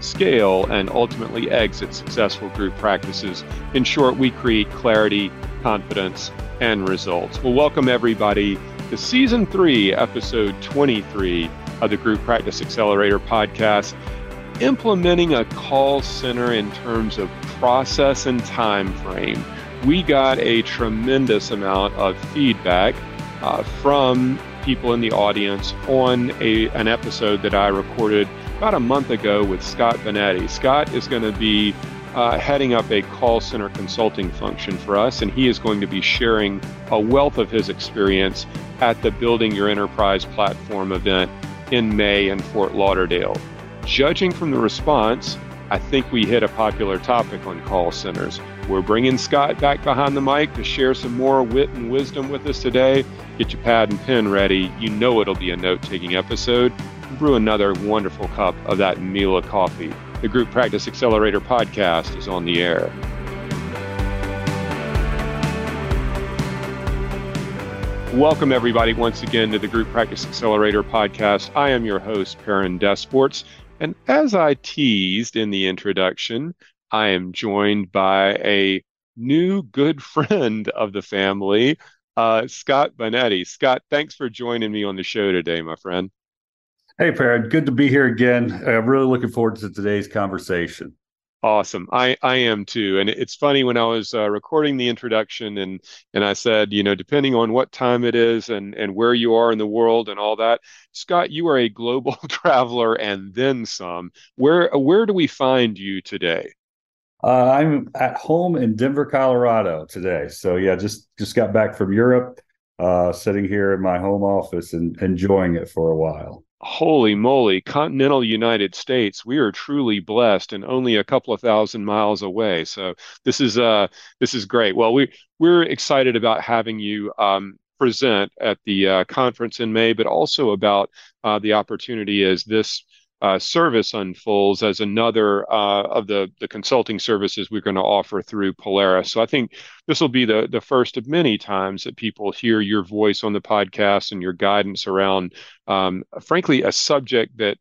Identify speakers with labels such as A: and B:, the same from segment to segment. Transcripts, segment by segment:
A: scale, and ultimately exit successful group practices. In short, we create clarity, confidence, and results. Well, welcome everybody to season three, episode 23 of the Group Practice Accelerator podcast. Implementing a call center in terms of process and time frame. We got a tremendous amount of feedback uh, from people in the audience on a, an episode that I recorded about a month ago with Scott Bonetti. Scott is going to be uh, heading up a call center consulting function for us, and he is going to be sharing a wealth of his experience at the Building Your Enterprise platform event in May in Fort Lauderdale. Judging from the response, I think we hit a popular topic on call centers. We're bringing Scott back behind the mic to share some more wit and wisdom with us today. Get your pad and pen ready. You know it'll be a note taking episode brew another wonderful cup of that Mila coffee. The Group Practice Accelerator podcast is on the air. Welcome, everybody, once again to the Group Practice Accelerator podcast. I am your host, Perrin Desports. And as I teased in the introduction, I am joined by a new good friend of the family, uh, Scott Bonetti. Scott, thanks for joining me on the show today, my friend.
B: Hey, Perrin, good to be here again. I'm really looking forward to today's conversation.
A: Awesome. I, I am too. And it's funny when I was uh, recording the introduction and and I said, you know, depending on what time it is and and where you are in the world and all that, Scott, you are a global traveler and then some. Where where do we find you today?
B: Uh, I'm at home in Denver, Colorado today. So yeah, just just got back from Europe, uh, sitting here in my home office and enjoying it for a while
A: holy moly, continental United States, we are truly blessed and only a couple of thousand miles away. So this is uh this is great. Well, we we're excited about having you um, present at the uh, conference in May, but also about uh, the opportunity as this uh, service unfolds as another uh, of the, the consulting services we're going to offer through Polaris. So I think this will be the, the first of many times that people hear your voice on the podcast and your guidance around, um, frankly, a subject that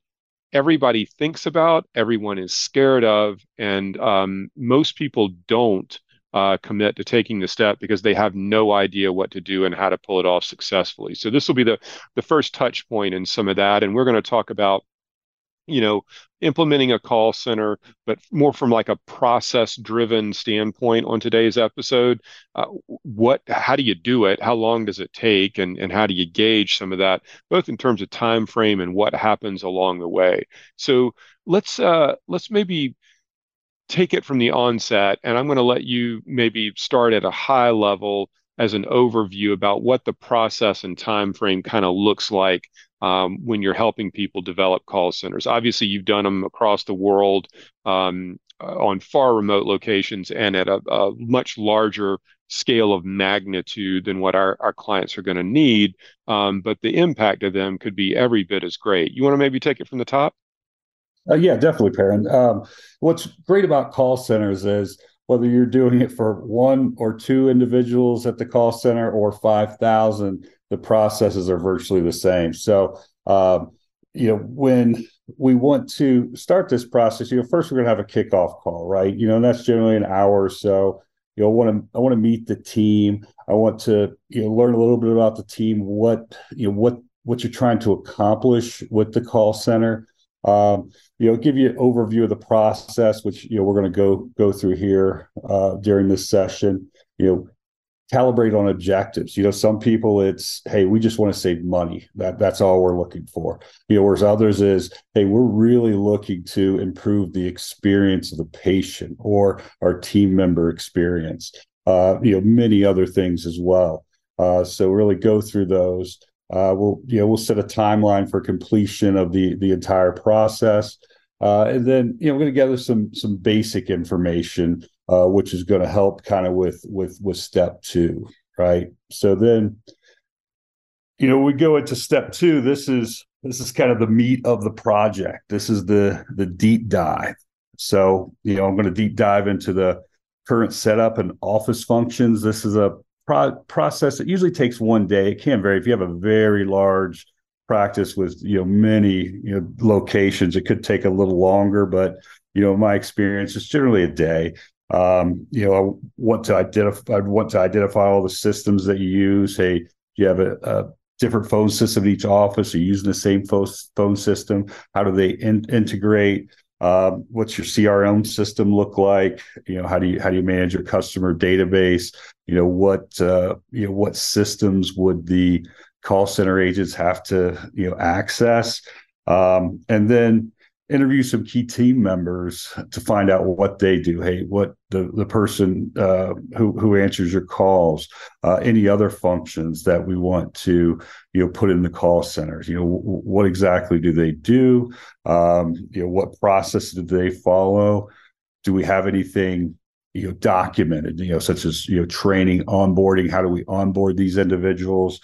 A: everybody thinks about, everyone is scared of, and um, most people don't. Uh, commit to taking the step because they have no idea what to do and how to pull it off successfully. So this will be the the first touch point in some of that, and we're going to talk about you know implementing a call center but more from like a process driven standpoint on today's episode uh, what how do you do it? How long does it take? And and how do you gauge some of that both in terms of time frame and what happens along the way? So let's uh let's maybe take it from the onset and i'm going to let you maybe start at a high level as an overview about what the process and time frame kind of looks like um, when you're helping people develop call centers. Obviously, you've done them across the world um, uh, on far remote locations and at a, a, much larger scale of magnitude than what our, our clients are going to need. Um, but the impact of them could be every bit as great. You want to maybe take it from the top?
B: Uh, yeah, definitely, Perrin. Um, what's great about call centers is whether you're doing it for one or two individuals at the call center or 5,000, the processes are virtually the same. So, um, you know, when we want to start this process, you know, first we're going to have a kickoff call, right? You know, and that's generally an hour or so. You know, I want to I want to meet the team. I want to you know learn a little bit about the team, what you know what what you're trying to accomplish with the call center. Um, you know, give you an overview of the process, which you know we're going to go go through here uh, during this session. You know, calibrate on objectives. You know, some people it's, hey, we just want to save money. That that's all we're looking for. You know, whereas others is, hey, we're really looking to improve the experience of the patient or our team member experience. Uh, you know, many other things as well. Uh, so really go through those. Uh, we'll you know we'll set a timeline for completion of the the entire process. uh, and then you know we're going to gather some some basic information, uh, which is going to help kind of with with with step two, right? So then, you know, we go into step two. This is this is kind of the meat of the project. This is the the deep dive. So you know, I'm going to deep dive into the current setup and office functions. This is a pro- process that usually takes one day. It can vary if you have a very large practice with you know many you know locations it could take a little longer but you know my experience is generally a day um, you know i want to identify i want to identify all the systems that you use. Hey do you have a, a different phone system in each office? Are you using the same phone system? How do they in, integrate? Um, what's your crm system look like? You know how do you how do you manage your customer database? You know what uh, you know what systems would the call center agents have to you know access? Um, and then interview some key team members to find out what they do. Hey what the, the person uh, who, who answers your calls uh, any other functions that we want to you know put in the call centers. You know w- what exactly do they do? Um, you know what process do they follow? Do we have anything you know documented you know such as you know training onboarding? How do we onboard these individuals?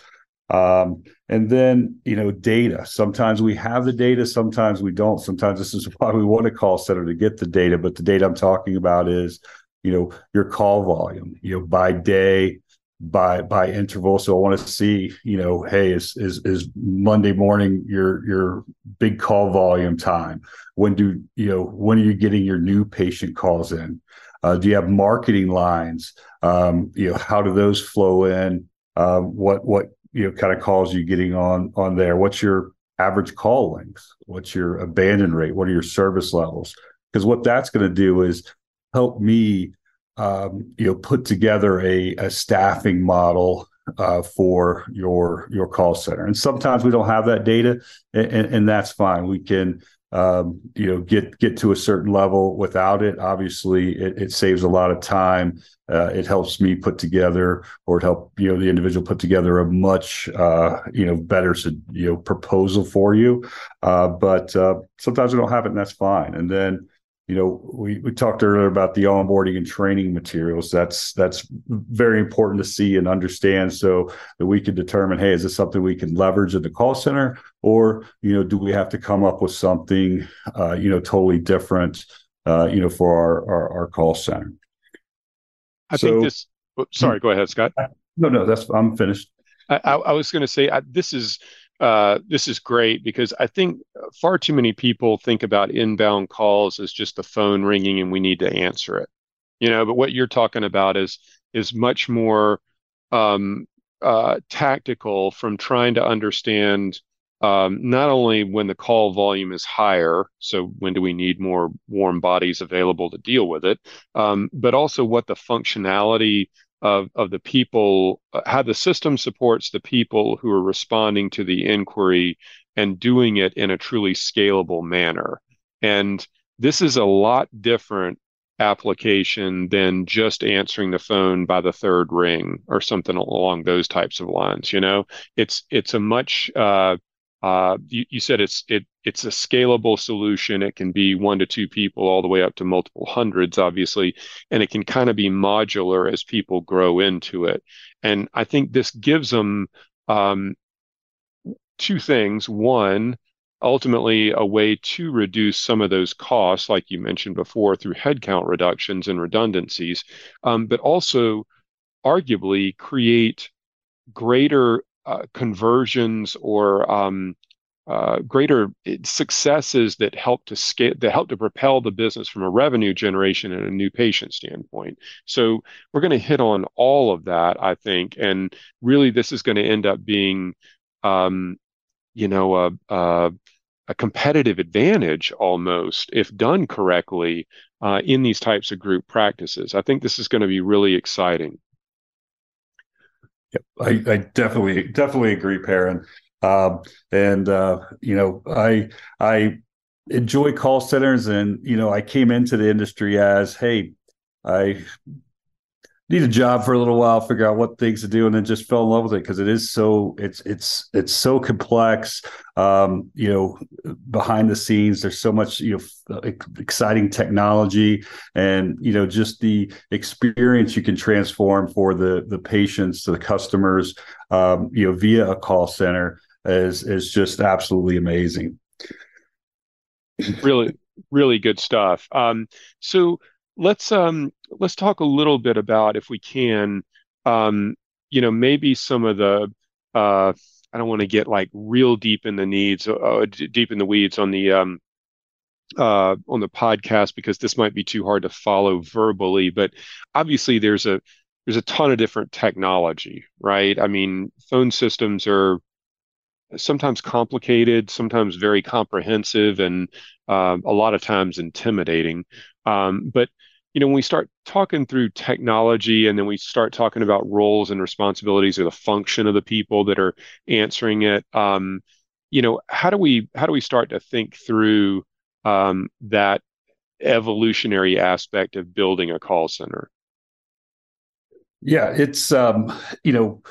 B: Um, and then, you know, data. Sometimes we have the data, sometimes we don't. Sometimes this is why we want a call center to get the data. But the data I'm talking about is, you know, your call volume, you know, by day, by by interval. So I want to see, you know, hey, is is is Monday morning your your big call volume time? When do you know when are you getting your new patient calls in? Uh, do you have marketing lines? Um, you know, how do those flow in? Uh, what what you know kind of calls you getting on on there. What's your average call length? What's your abandon rate? What are your service levels? Because what that's going to do is help me um, you know put together a, a staffing model uh, for your your call center. And sometimes we don't have that data and, and that's fine. We can um, you know get get to a certain level without it obviously it, it saves a lot of time. Uh, it helps me put together or it help you know the individual put together a much uh, you know better you know proposal for you. Uh, but uh, sometimes we don't have it and that's fine. And then you know we, we talked earlier about the onboarding and training materials. That's that's very important to see and understand so that we can determine hey is this something we can leverage in the call center? Or you know do we have to come up with something uh, you know totally different uh, you know for our, our, our call center?
A: I so, think this oh, sorry go ahead scott.
B: No no that's i'm finished.
A: I, I was going to say I, this is uh, this is great because I think far too many people think about inbound calls as just the phone ringing and we need to answer it. You know, but what you're talking about is is much more um, uh, tactical from trying to understand um, not only when the call volume is higher, so when do we need more warm bodies available to deal with it, um, but also what the functionality of, of the people, uh, how the system supports the people who are responding to the inquiry and doing it in a truly scalable manner. And this is a lot different application than just answering the phone by the third ring or something along those types of lines. You know, it's it's a much uh, uh, you, you, said it's it it's a scalable solution. It can be one to two people all the way up to multiple hundreds, obviously, and it can kind of be modular as people grow into it. And I think this gives them um, two things. One, ultimately, a way to reduce some of those costs, like you mentioned before, through headcount reductions and redundancies, um, but also arguably create greater uh, conversions or um, uh, greater successes that help to scale that help to propel the business from a revenue generation and a new patient standpoint. So we're going to hit on all of that, I think, and really this is going to end up being, um, you know, a, a, a competitive advantage almost if done correctly uh, in these types of group practices. I think this is going to be really exciting.
B: I, I definitely definitely agree, Perrin. Um, and uh, you know, I I enjoy call centers, and you know, I came into the industry as, hey, I need a job for a little while, figure out what things to do, and then just fell in love with it because it is so it's it's it's so complex. Um, you know, behind the scenes, there's so much you know exciting technology, and you know just the experience you can transform for the the patients, the customers, um, you know, via a call center is is just absolutely amazing.
A: Really, really good stuff. Um, so let's um let's talk a little bit about if we can um you know maybe some of the uh I don't want to get like real deep in the needs uh, deep in the weeds on the um uh on the podcast because this might be too hard to follow verbally but obviously there's a there's a ton of different technology right I mean phone systems are sometimes complicated sometimes very comprehensive and uh, a lot of times intimidating um, but you know, when we start talking through technology and then we start talking about roles and responsibilities or the function of the people that are answering it, um, you know, how do we how do we start to think through um, that evolutionary aspect of building a call center?
B: Yeah, it's um, you know,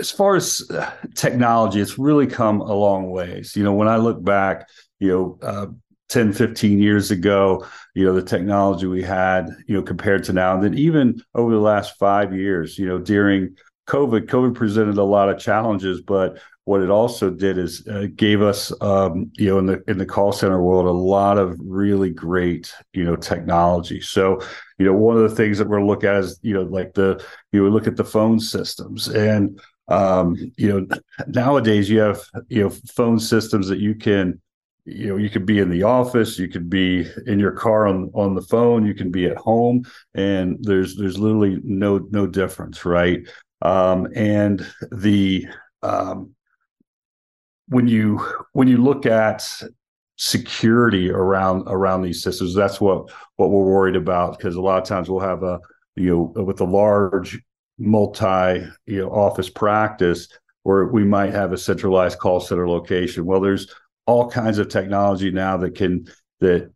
B: as far as technology, it's really come a long ways. You know, when I look back, you know, uh, 10 15 years ago you know the technology we had you know compared to now and then even over the last five years you know during covid covid presented a lot of challenges but what it also did is uh, gave us um, you know in the in the call center world a lot of really great you know technology so you know one of the things that we're look at is you know like the you know look at the phone systems and um, you know nowadays you have you know phone systems that you can you know you could be in the office you could be in your car on on the phone you can be at home and there's there's literally no no difference right? Um, and the um, when you when you look at security around around these systems that's what what we're worried about because a lot of times we'll have a you know with a large multi you know office practice where we might have a centralized call center location well there's all kinds of technology now that can that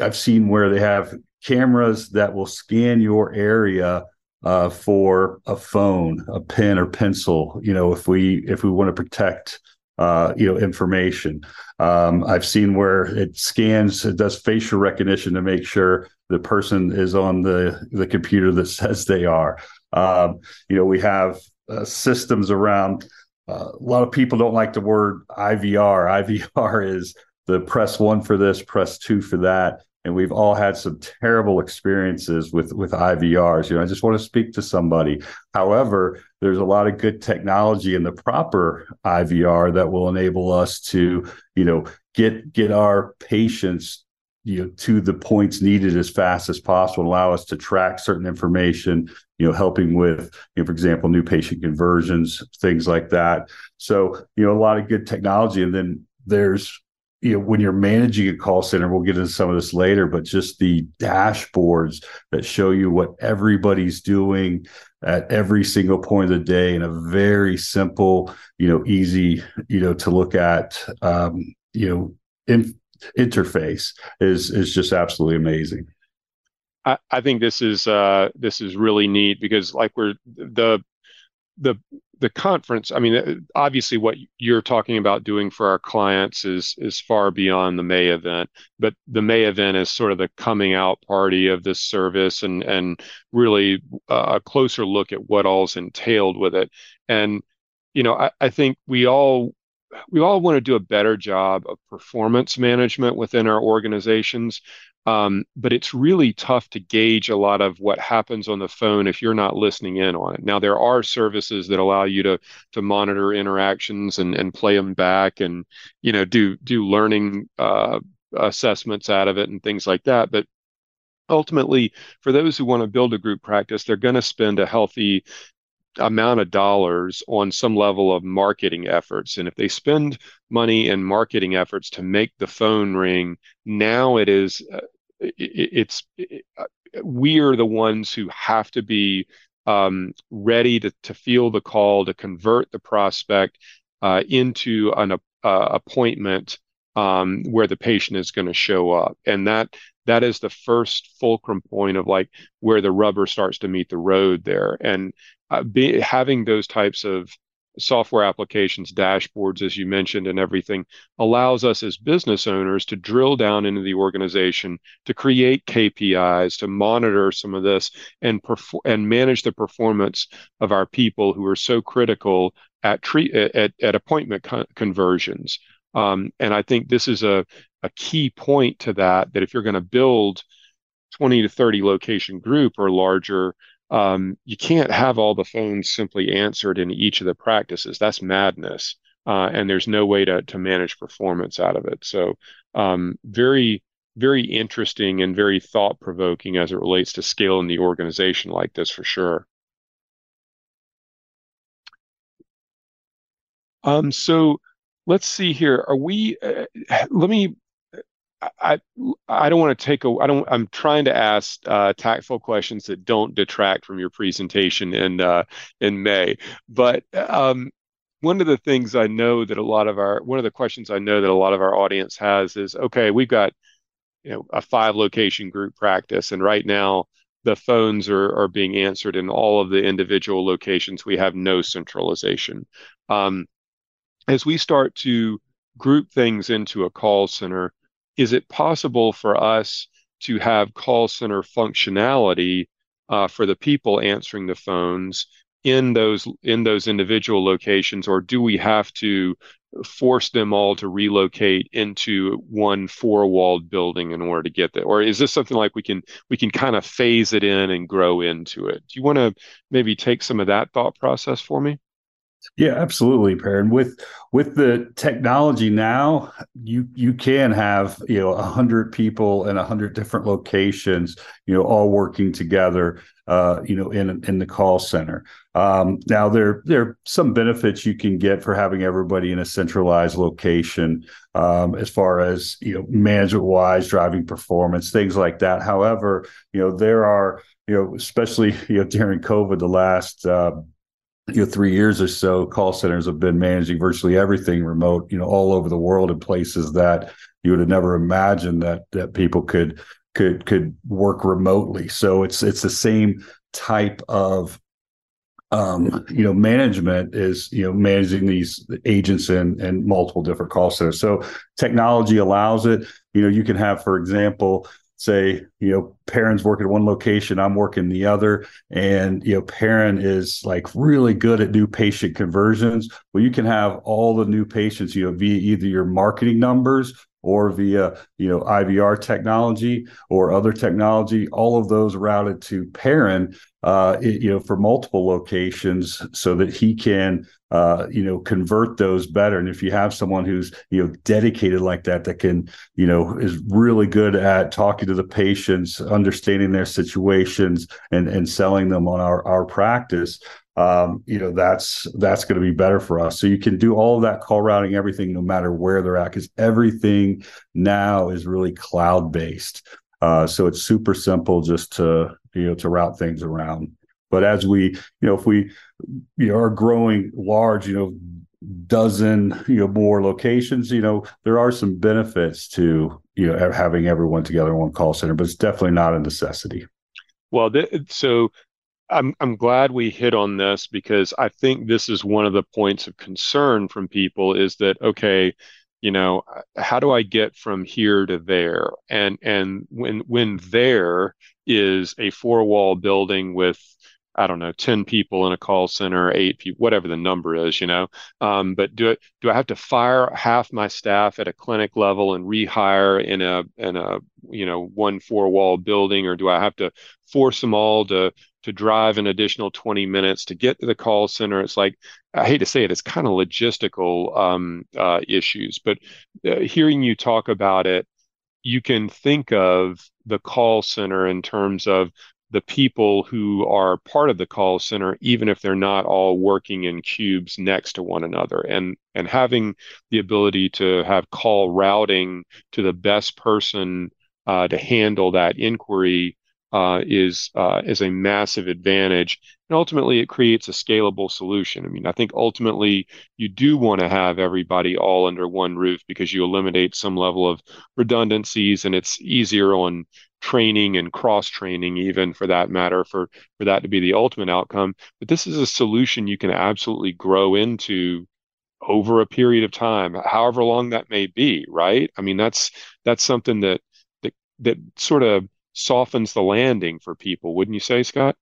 B: I've seen where they have cameras that will scan your area uh, for a phone, a pen or pencil. You know, if we if we want to protect uh, you know information. Um, I've seen where it scans, it does facial recognition to make sure the person is on the the computer that says they are. Um, you know, we have uh, systems around uh, a lot of people don't like the word IVR. IVR is the press one for this, press two for that. And we've all had some terrible experiences with with IVRs. You know, I just want to speak to somebody. However, there's a lot of good technology in the proper IVR that will enable us to, you know, get get our patients you know to the points needed as fast as possible allow us to track certain information you know helping with you know for example new patient conversions things like that. So you know a lot of good technology. And then there's you know when you're managing a call center we'll get into some of this later but just the dashboards that show you what everybody's doing at every single point of the day in a very simple you know easy you know to look at um you know in, interface is is just absolutely amazing.
A: I, I think this is uh, this is really neat because like we're the the the conference i mean obviously what you're talking about doing for our clients is is far beyond the may event but the may event is sort of the coming out party of this service and and really uh, a closer look at what all's entailed with it and you know I, I think we all we all want to do a better job of performance management within our organizations. Um, but it's really tough to gauge a lot of what happens on the phone if you're not listening in on it. Now, there are services that allow you to to monitor interactions and, and play them back and you know do do learning uh, assessments out of it and things like that. But ultimately, for those who want to build a group practice, they're going to spend a healthy amount of dollars on some level of marketing efforts. And if they spend money in marketing efforts to make the phone ring, now it is, uh, it, it's, it, uh, we are the ones who have to be um, ready to, to feel the call, to convert the prospect uh, into an uh, appointment um, where the patient is going to show up, and that that is the first fulcrum point of like where the rubber starts to meet the road there, and uh, be, having those types of software applications, dashboards, as you mentioned, and everything allows us as business owners to drill down into the organization, to create KPIs, to monitor some of this, and perfor- and manage the performance of our people who are so critical at treat at, at appointment co- conversions. Um, and I think this is a a key point to that. That if you're going to build 20 to 30 location group or larger um, you can't have all the phones simply answered in each of the practices. That's madness. Uh, and there's no way to, to manage performance out of it. So, um, very, very interesting and very thought provoking as it relates to scale in the organization like this for sure. Um, so let's see here. Are we, uh, let me I I don't want to take a I don't I'm trying to ask uh, tactful questions that don't detract from your presentation in uh, in May. But um, one of the things I know that a lot of our one of the questions I know that a lot of our audience has is okay, we've got you know a five location group practice, and right now the phones are are being answered in all of the individual locations. We have no centralization. Um, as we start to group things into a call center is it possible for us to have call center functionality uh, for the people answering the phones in those in those individual locations, or do we have to force them all to relocate into one four-walled building in order to get there? Or is this something like we can we can kind of phase it in and grow into it? Do you want to maybe take some of that thought process for me?
B: Yeah, absolutely, Perrin. With with the technology now, you you can have you know a hundred people in a hundred different locations, you know, all working together, uh, you know, in in the call center. Um, now there there are some benefits you can get for having everybody in a centralized location, um, as far as you know, management wise, driving performance, things like that. However, you know, there are you know, especially you know during COVID, the last uh, you know three years or so call centers have been managing virtually everything remote you know all over the world in places that you would have never imagined that that people could could could work remotely. So it's it's the same type of um, you know management is you know managing these agents in and multiple different call centers. So technology allows it. You know you can have for example say you know Perrin's working at one location i'm working the other. And you know Perrin is like really good at new patient conversions. Well you can have all the new patients you know via either your marketing numbers or via you know ivr technology or other technology all of those routed to Perrin uh, you know, for multiple locations so that he can, uh, you know, convert those better. And if you have someone who's, you know, dedicated like that, that can, you know, is really good at talking to the patients, understanding their situations and, and selling them on our, our practice, um, you know, that's, that's going to be better for us. So you can do all that call routing, everything, no matter where they're at, because everything now is really cloud based. Uh, so it's super simple just to you know to route things around. But as we you know if we you know are growing large, you know dozen you know more locations, you know there are some benefits to you know having everyone together in one call center, but it's definitely not a necessity.
A: Well, th- so I'm I'm glad we hit on this because I think this is one of the points of concern from people is that okay, you know how do i get from here to there and and when when there is a four wall building with I don't know, 10 people in a call center, eight people, whatever the number is, you know. Um, but do it, do I have to fire half my staff at a clinic level and rehire in a, in a, you know, one four wall building, or do I have to force them all to, to drive an additional 20 minutes to get to the call center? It's like, I hate to say it, it's kind of logistical um, uh, issues, but uh, hearing you talk about it, you can think of the call center in terms of the people who are part of the call center, even if they're not all working in cubes next to one another, and and having the ability to have call routing to the best person uh, to handle that inquiry uh, is uh, is a massive advantage, and ultimately it creates a scalable solution. I mean, I think ultimately you do want to have everybody all under one roof because you eliminate some level of redundancies, and it's easier on training and cross training, even for that matter, for for that to be the ultimate outcome. But this is a solution you can absolutely grow into over a period of time, however long that may be, right? I mean, that's that's something that that that sort of softens the landing for people, wouldn't you say, Scott?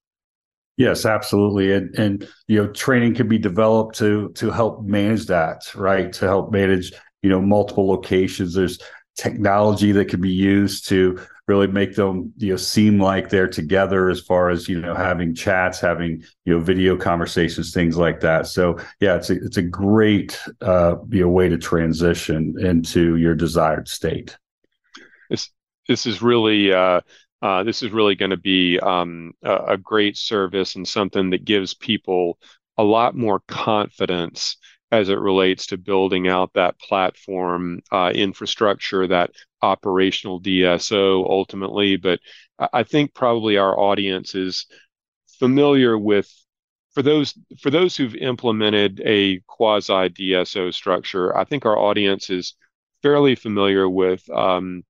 B: Yes, absolutely. And and you know, training can be developed to to help manage that, right? To help manage, you know, multiple locations. There's technology that can be used to really make them you know seem like they're together as far as you know having chats having you know video conversations things like that so yeah it's a, it's a great uh you know way to transition into your desired state
A: this this is really uh uh, this is really going to be um, a, a, great service and something that gives people a lot more confidence as it relates to building out that platform uh, infrastructure, that operational DSO ultimately. But I think probably our audience is familiar with for those for those who've implemented a quasi DSO structure. I think our audience is fairly familiar with um,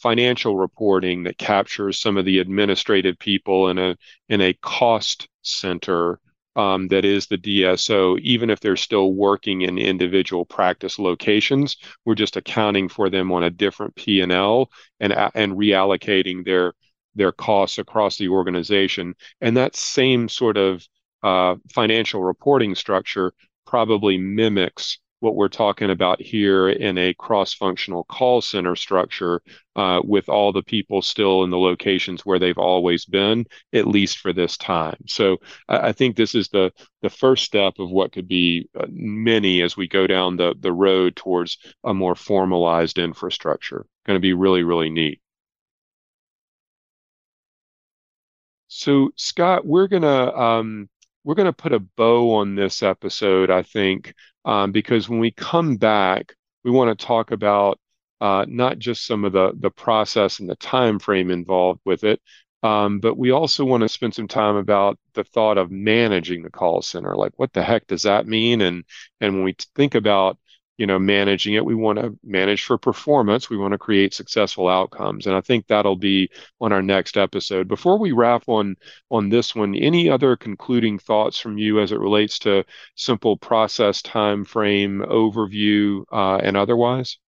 A: financial reporting that captures some of the administrative people in a in a cost center um, that is the DSO, even if they're still working in individual practice locations, we're just accounting for them on a different P and L and and reallocating their their costs across the organization. And that same sort of uh, financial reporting structure probably mimics what we're talking about here in a cross-functional call center structure uh, with all the people still in the locations where they've always been, at least for this time. So I, I think this is the the first step of what could be uh, many as we go down the the road towards a more formalized infrastructure. Going to be really really neat. So Scott, we're gonna um, we're gonna put a bow on this episode. I think um, because when we come back, we want to talk about uh, not just some of the the process and the time frame involved with it, um, but we also want to spend some time about the thought of managing the call center. Like, what the heck does that mean? And and when we think about you know managing it. We want to manage for performance. We want to create successful outcomes. And i think that'll be on our next episode. Before we wrap on on this one any other concluding thoughts from you as it relates to simple process time frame overview uh, and otherwise?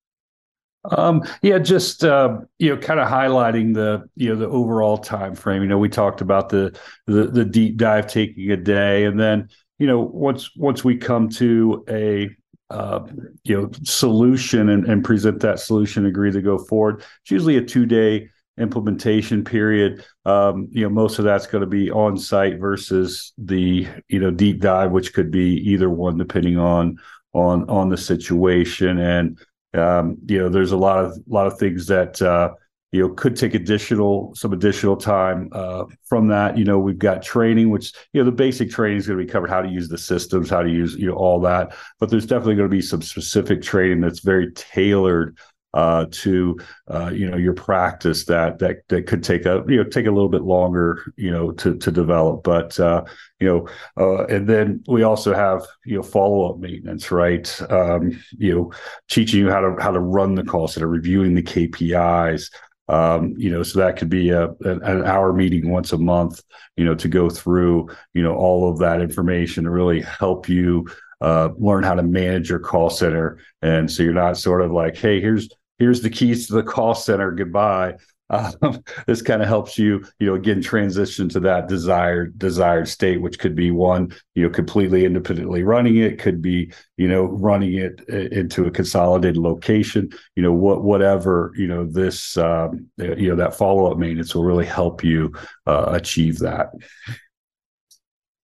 B: Um, yeah, just uh, you know, kind of highlighting the you know the overall time frame. You know, we talked about the, the the deep dive taking a day, and then you know once once we come to a uh, you know solution and, and present that solution agree to go forward. It's usually a two day implementation period. Um, you know most of that's going to be on site versus the you know deep dive which could be either one depending on on on the situation. And um, you know there's a lot of a lot of things that uh, you know could take additional some additional time uh, from that. You know we've got training which you know the basic training is going to be covered how to use the systems how to use you know all that. But there's definitely going to be some specific training that's very tailored uh, to uh, you know your practice that that that could take a you know take a little bit longer you know to to develop. But uh, you know uh, and then we also have you know follow up maintenance right? Um, you know teaching you how to how to run the call center reviewing the KPIs um, you know, so that could be a, an hour meeting once a month, you know, to go through, you know, all of that information to really help you uh, learn how to manage your call center. And so you're not sort of like, hey, here's here's the keys to the call center. Goodbye. Um, this kind of helps you, you know, again transition to that desired desired state, which could be one, you know, completely independently running it, could be, you know, running it uh, into a consolidated location, you know, what whatever, you know, this, um, you know, that follow up maintenance will really help you uh, achieve that.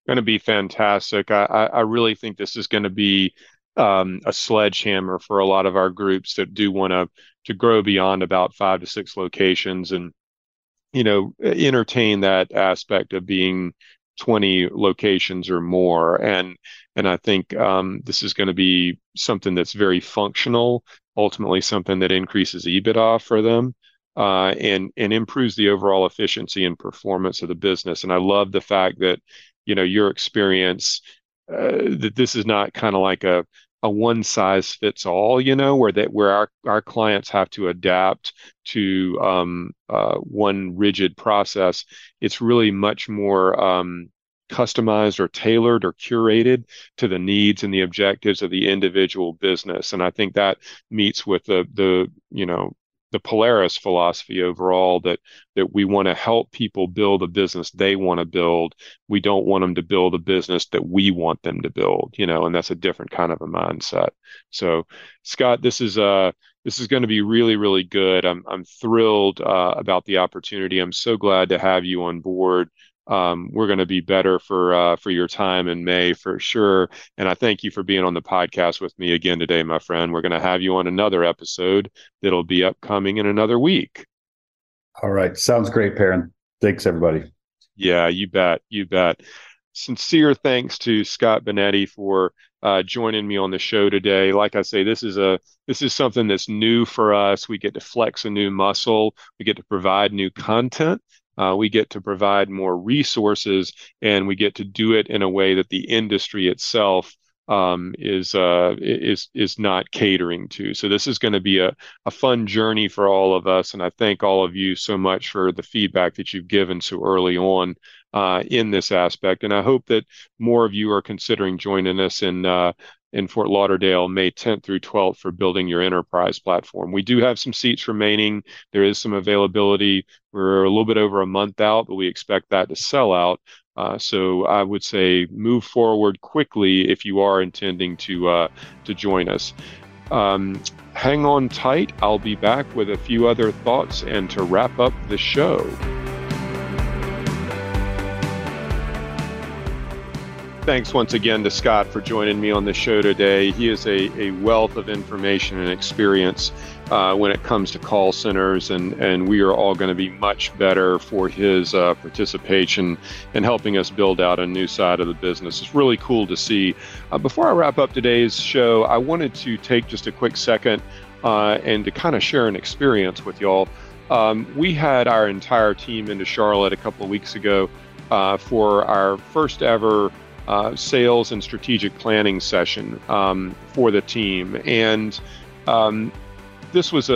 A: Going to be fantastic. I, I really think this is going to be um, a sledgehammer for a lot of our groups that do want to to grow beyond about five to six locations and you know entertain that aspect of being 20 locations or more and and i think um, this is going to be something that's very functional ultimately something that increases ebitda for them uh, and and improves the overall efficiency and performance of the business. And I love the fact that you know your experience uh, that this is not kind of like a a one size fits all, you know, where that where our our clients have to adapt to um, uh, one rigid process. It's really much more um, customized or tailored or curated to the needs and the objectives of the individual business. And I think that meets with the the you know the Polaris philosophy overall that that we want to help people build a business they want to build. We don't want them to build a business that we want them to build, you know, and that's a different kind of a mindset. So, Scott, this is uh this is going to be really really good. I'm I'm thrilled uh, about the opportunity. I'm so glad to have you on board um, we're going to be better for uh, for your time in May for sure. And I thank you for being on the podcast with me again today, my friend. We're going to have you on another episode that'll be upcoming in another week.
B: All right, sounds great, Perrin. Thanks, everybody.
A: Yeah, you bet, you bet. Sincere thanks to Scott Bonetti for uh, joining me on the show today. Like I say, this is a this is something that's new for us. We get to flex a new muscle. We get to provide new content uh, we get to provide more resources and we get to do it in a way that the industry itself um, is uh, is is not catering to. So this is going to be a, a fun journey for all of us, and I thank all of you so much for the feedback that you've given so early on uh, in this aspect. And I hope that more of you are considering joining us in uh, in Fort Lauderdale, May 10th through 12th for building your enterprise platform. We do have some seats remaining. There is some availability. We're a little bit over a month out, but we expect that to sell out. Uh, so I would say move forward quickly if you are intending to uh, to join us. Um, hang on tight. I'll be back with a few other thoughts and to wrap up the show. Thanks once again to Scott for joining me on the show today. He is a, a wealth of information and experience uh, when it comes to call centers, and, and we are all going to be much better for his uh, participation in helping us build out a new side of the business. It's really cool to see. Uh, before I wrap up today's show, I wanted to take just a quick second uh, and to kind of share an experience with y'all. Um, we had our entire team into Charlotte a couple of weeks ago uh, for our first ever uh, sales and strategic planning session um, for the team. And um, this was a,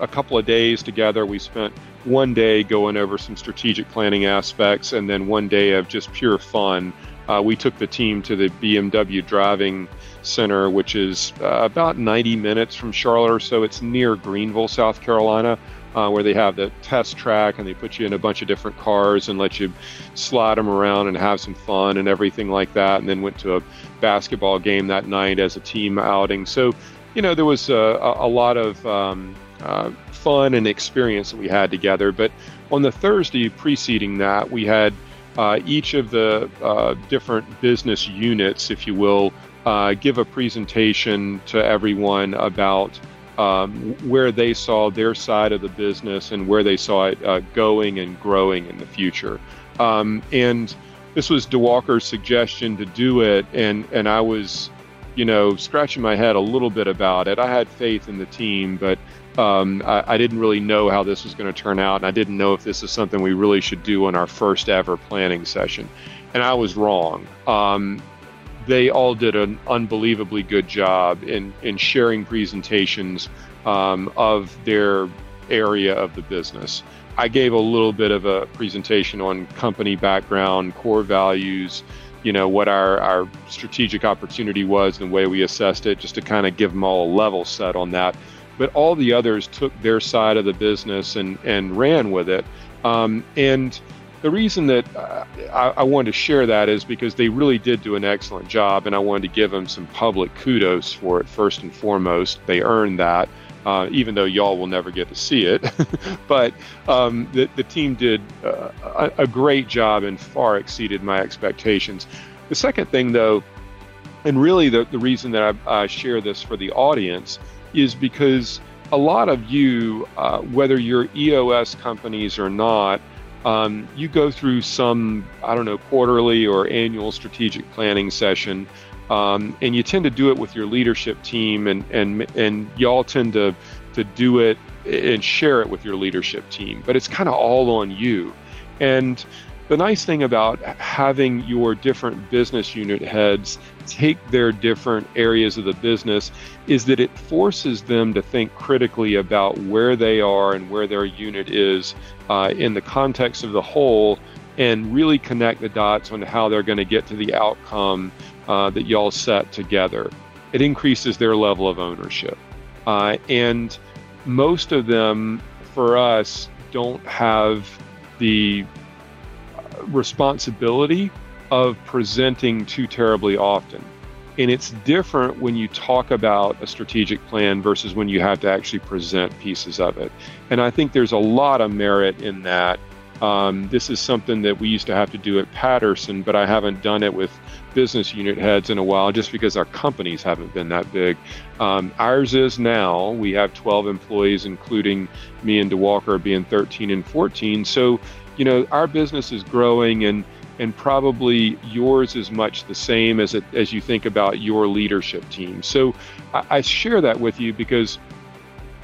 A: a, a, couple of days together. We spent one day going over some strategic planning aspects and then one day of just pure fun. Uh, we took the team to the BMW Driving Center, which is uh, about 90 minutes from Charlotte or so. It's near Greenville, South Carolina uh, where they have the test track and they put you in a bunch of different cars and let you slide them around and have some fun and everything like that. And then went to a basketball game that night as a team outing. So, you know, there was a, a lot of um, uh, fun and experience that we had together. But on the Thursday preceding that, we had uh, each of the uh, different business units, if you will, uh, give a presentation to everyone about um, where they saw their side of the business and where they saw it uh, going and growing in the future. Um, and this was Diwakar's suggestion to do it, and and I was, you know, scratching my head a little bit about it. I had faith in the team, but um, I, I, didn't really know how this was going to turn out, and I didn't know if this is something we really should do on our first ever planning session. And I was wrong. Um, they all did an unbelievably good job in, in sharing presentations um, of their area of the business. I gave a little bit of a presentation on company background, core values, you know, what our, our strategic opportunity was and the way we assessed it, just to kind of give them all a level set on that. But all the others took their side of the business and, and ran with it. Um, and the reason that uh, I, I, wanted to share that is because they really did do an excellent job, and I wanted to give them some public kudos for it first and foremost. They earned that, uh, even though y'all will never get to see it. but um, the, the team did uh, a, a great job and far exceeded my expectations. The second thing, though, and really the, the reason that I, I share this for the audience is because a lot of you, uh, whether you're EOS companies or not, um, you go through some, I don't know, quarterly or annual strategic planning session, um, and you tend to do it with your leadership team, and and and y'all tend to to do it and share it with your leadership team. But it's kind of all on you. And the nice thing about having your different business unit heads take their different areas of the business is that it forces them to think critically about where they are and where their unit is uh, in the context of the whole and really connect the dots on how they're going to get to the outcome uh, that y'all set together. It increases their level of ownership. Uh, and most of them, for us, don't have the responsibility of presenting too terribly often. And it's different when you talk about a strategic plan versus when you have to actually present pieces of it. And I think there's a lot of merit in that. Um, this is something that we used to have to do at Patterson, but I haven't done it with business unit heads in a while just because our companies haven't been that big. Um, ours is now. We have 12 employees, including me and Diwakar being 13 and 14. So, you know, our business is growing and and probably yours is much the same as it, as you think about your leadership team. So I, I share that with you because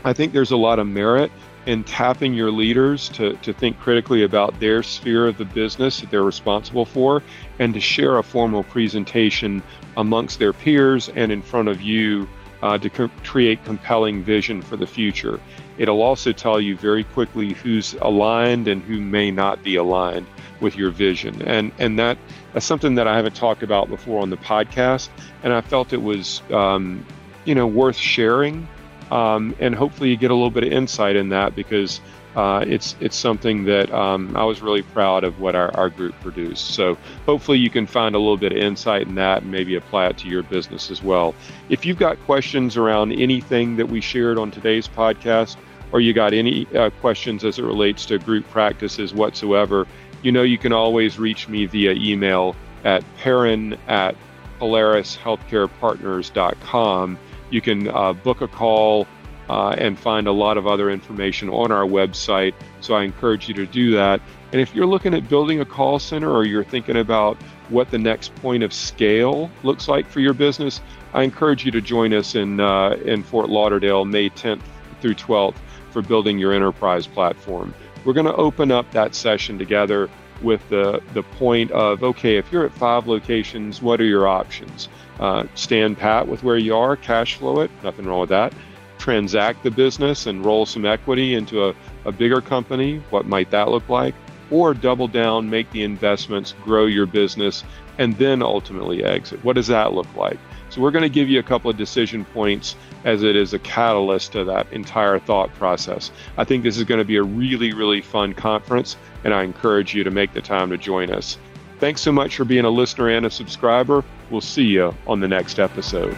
A: I think there's a lot of merit in tapping your leaders to, to think critically about their sphere of the business that they're responsible for and to share a formal presentation amongst their peers and in front of you uh, to co- create compelling vision for the future. It'll also tell you very quickly who's aligned and who may not be aligned with your vision. And and that that's something that I haven't talked about before on the podcast, and I felt it was um, you know worth sharing, um, and hopefully you get a little bit of insight in that because. Uh, it's it's something that um, I was really proud of what our, our group produced. So hopefully you can find a little bit of insight in that and maybe apply it to your business as well. If you've got questions around anything that we shared on today's podcast, or you got any uh, questions as it relates to group practices whatsoever, you know you can always reach me via email at perrin at polarishealthcarepartners.com. You can uh, book a call uh, and find a lot of other information on our website. So I encourage you to do that. And if you're looking at building a call center or you're thinking about what the next point of scale looks like for your business, I encourage you to join us in uh, in Fort Lauderdale, May 10th through 12th, for building your enterprise platform. We're going to open up that session together with the, the point of okay, if you're at five locations, what are your options? Uh, stand pat with where you are, cash flow it, nothing wrong with that. Transact the business and roll some equity into a, a bigger company, what might that look like? Or double down, make the investments, grow your business, and then ultimately exit. What does that look like? So we're going to give you a couple of decision points as it is a catalyst to that entire thought process. I think this is going to be a really, really fun conference, and I encourage you to make the time to join us. Thanks so much for being a listener and a subscriber. We'll see you on the next episode.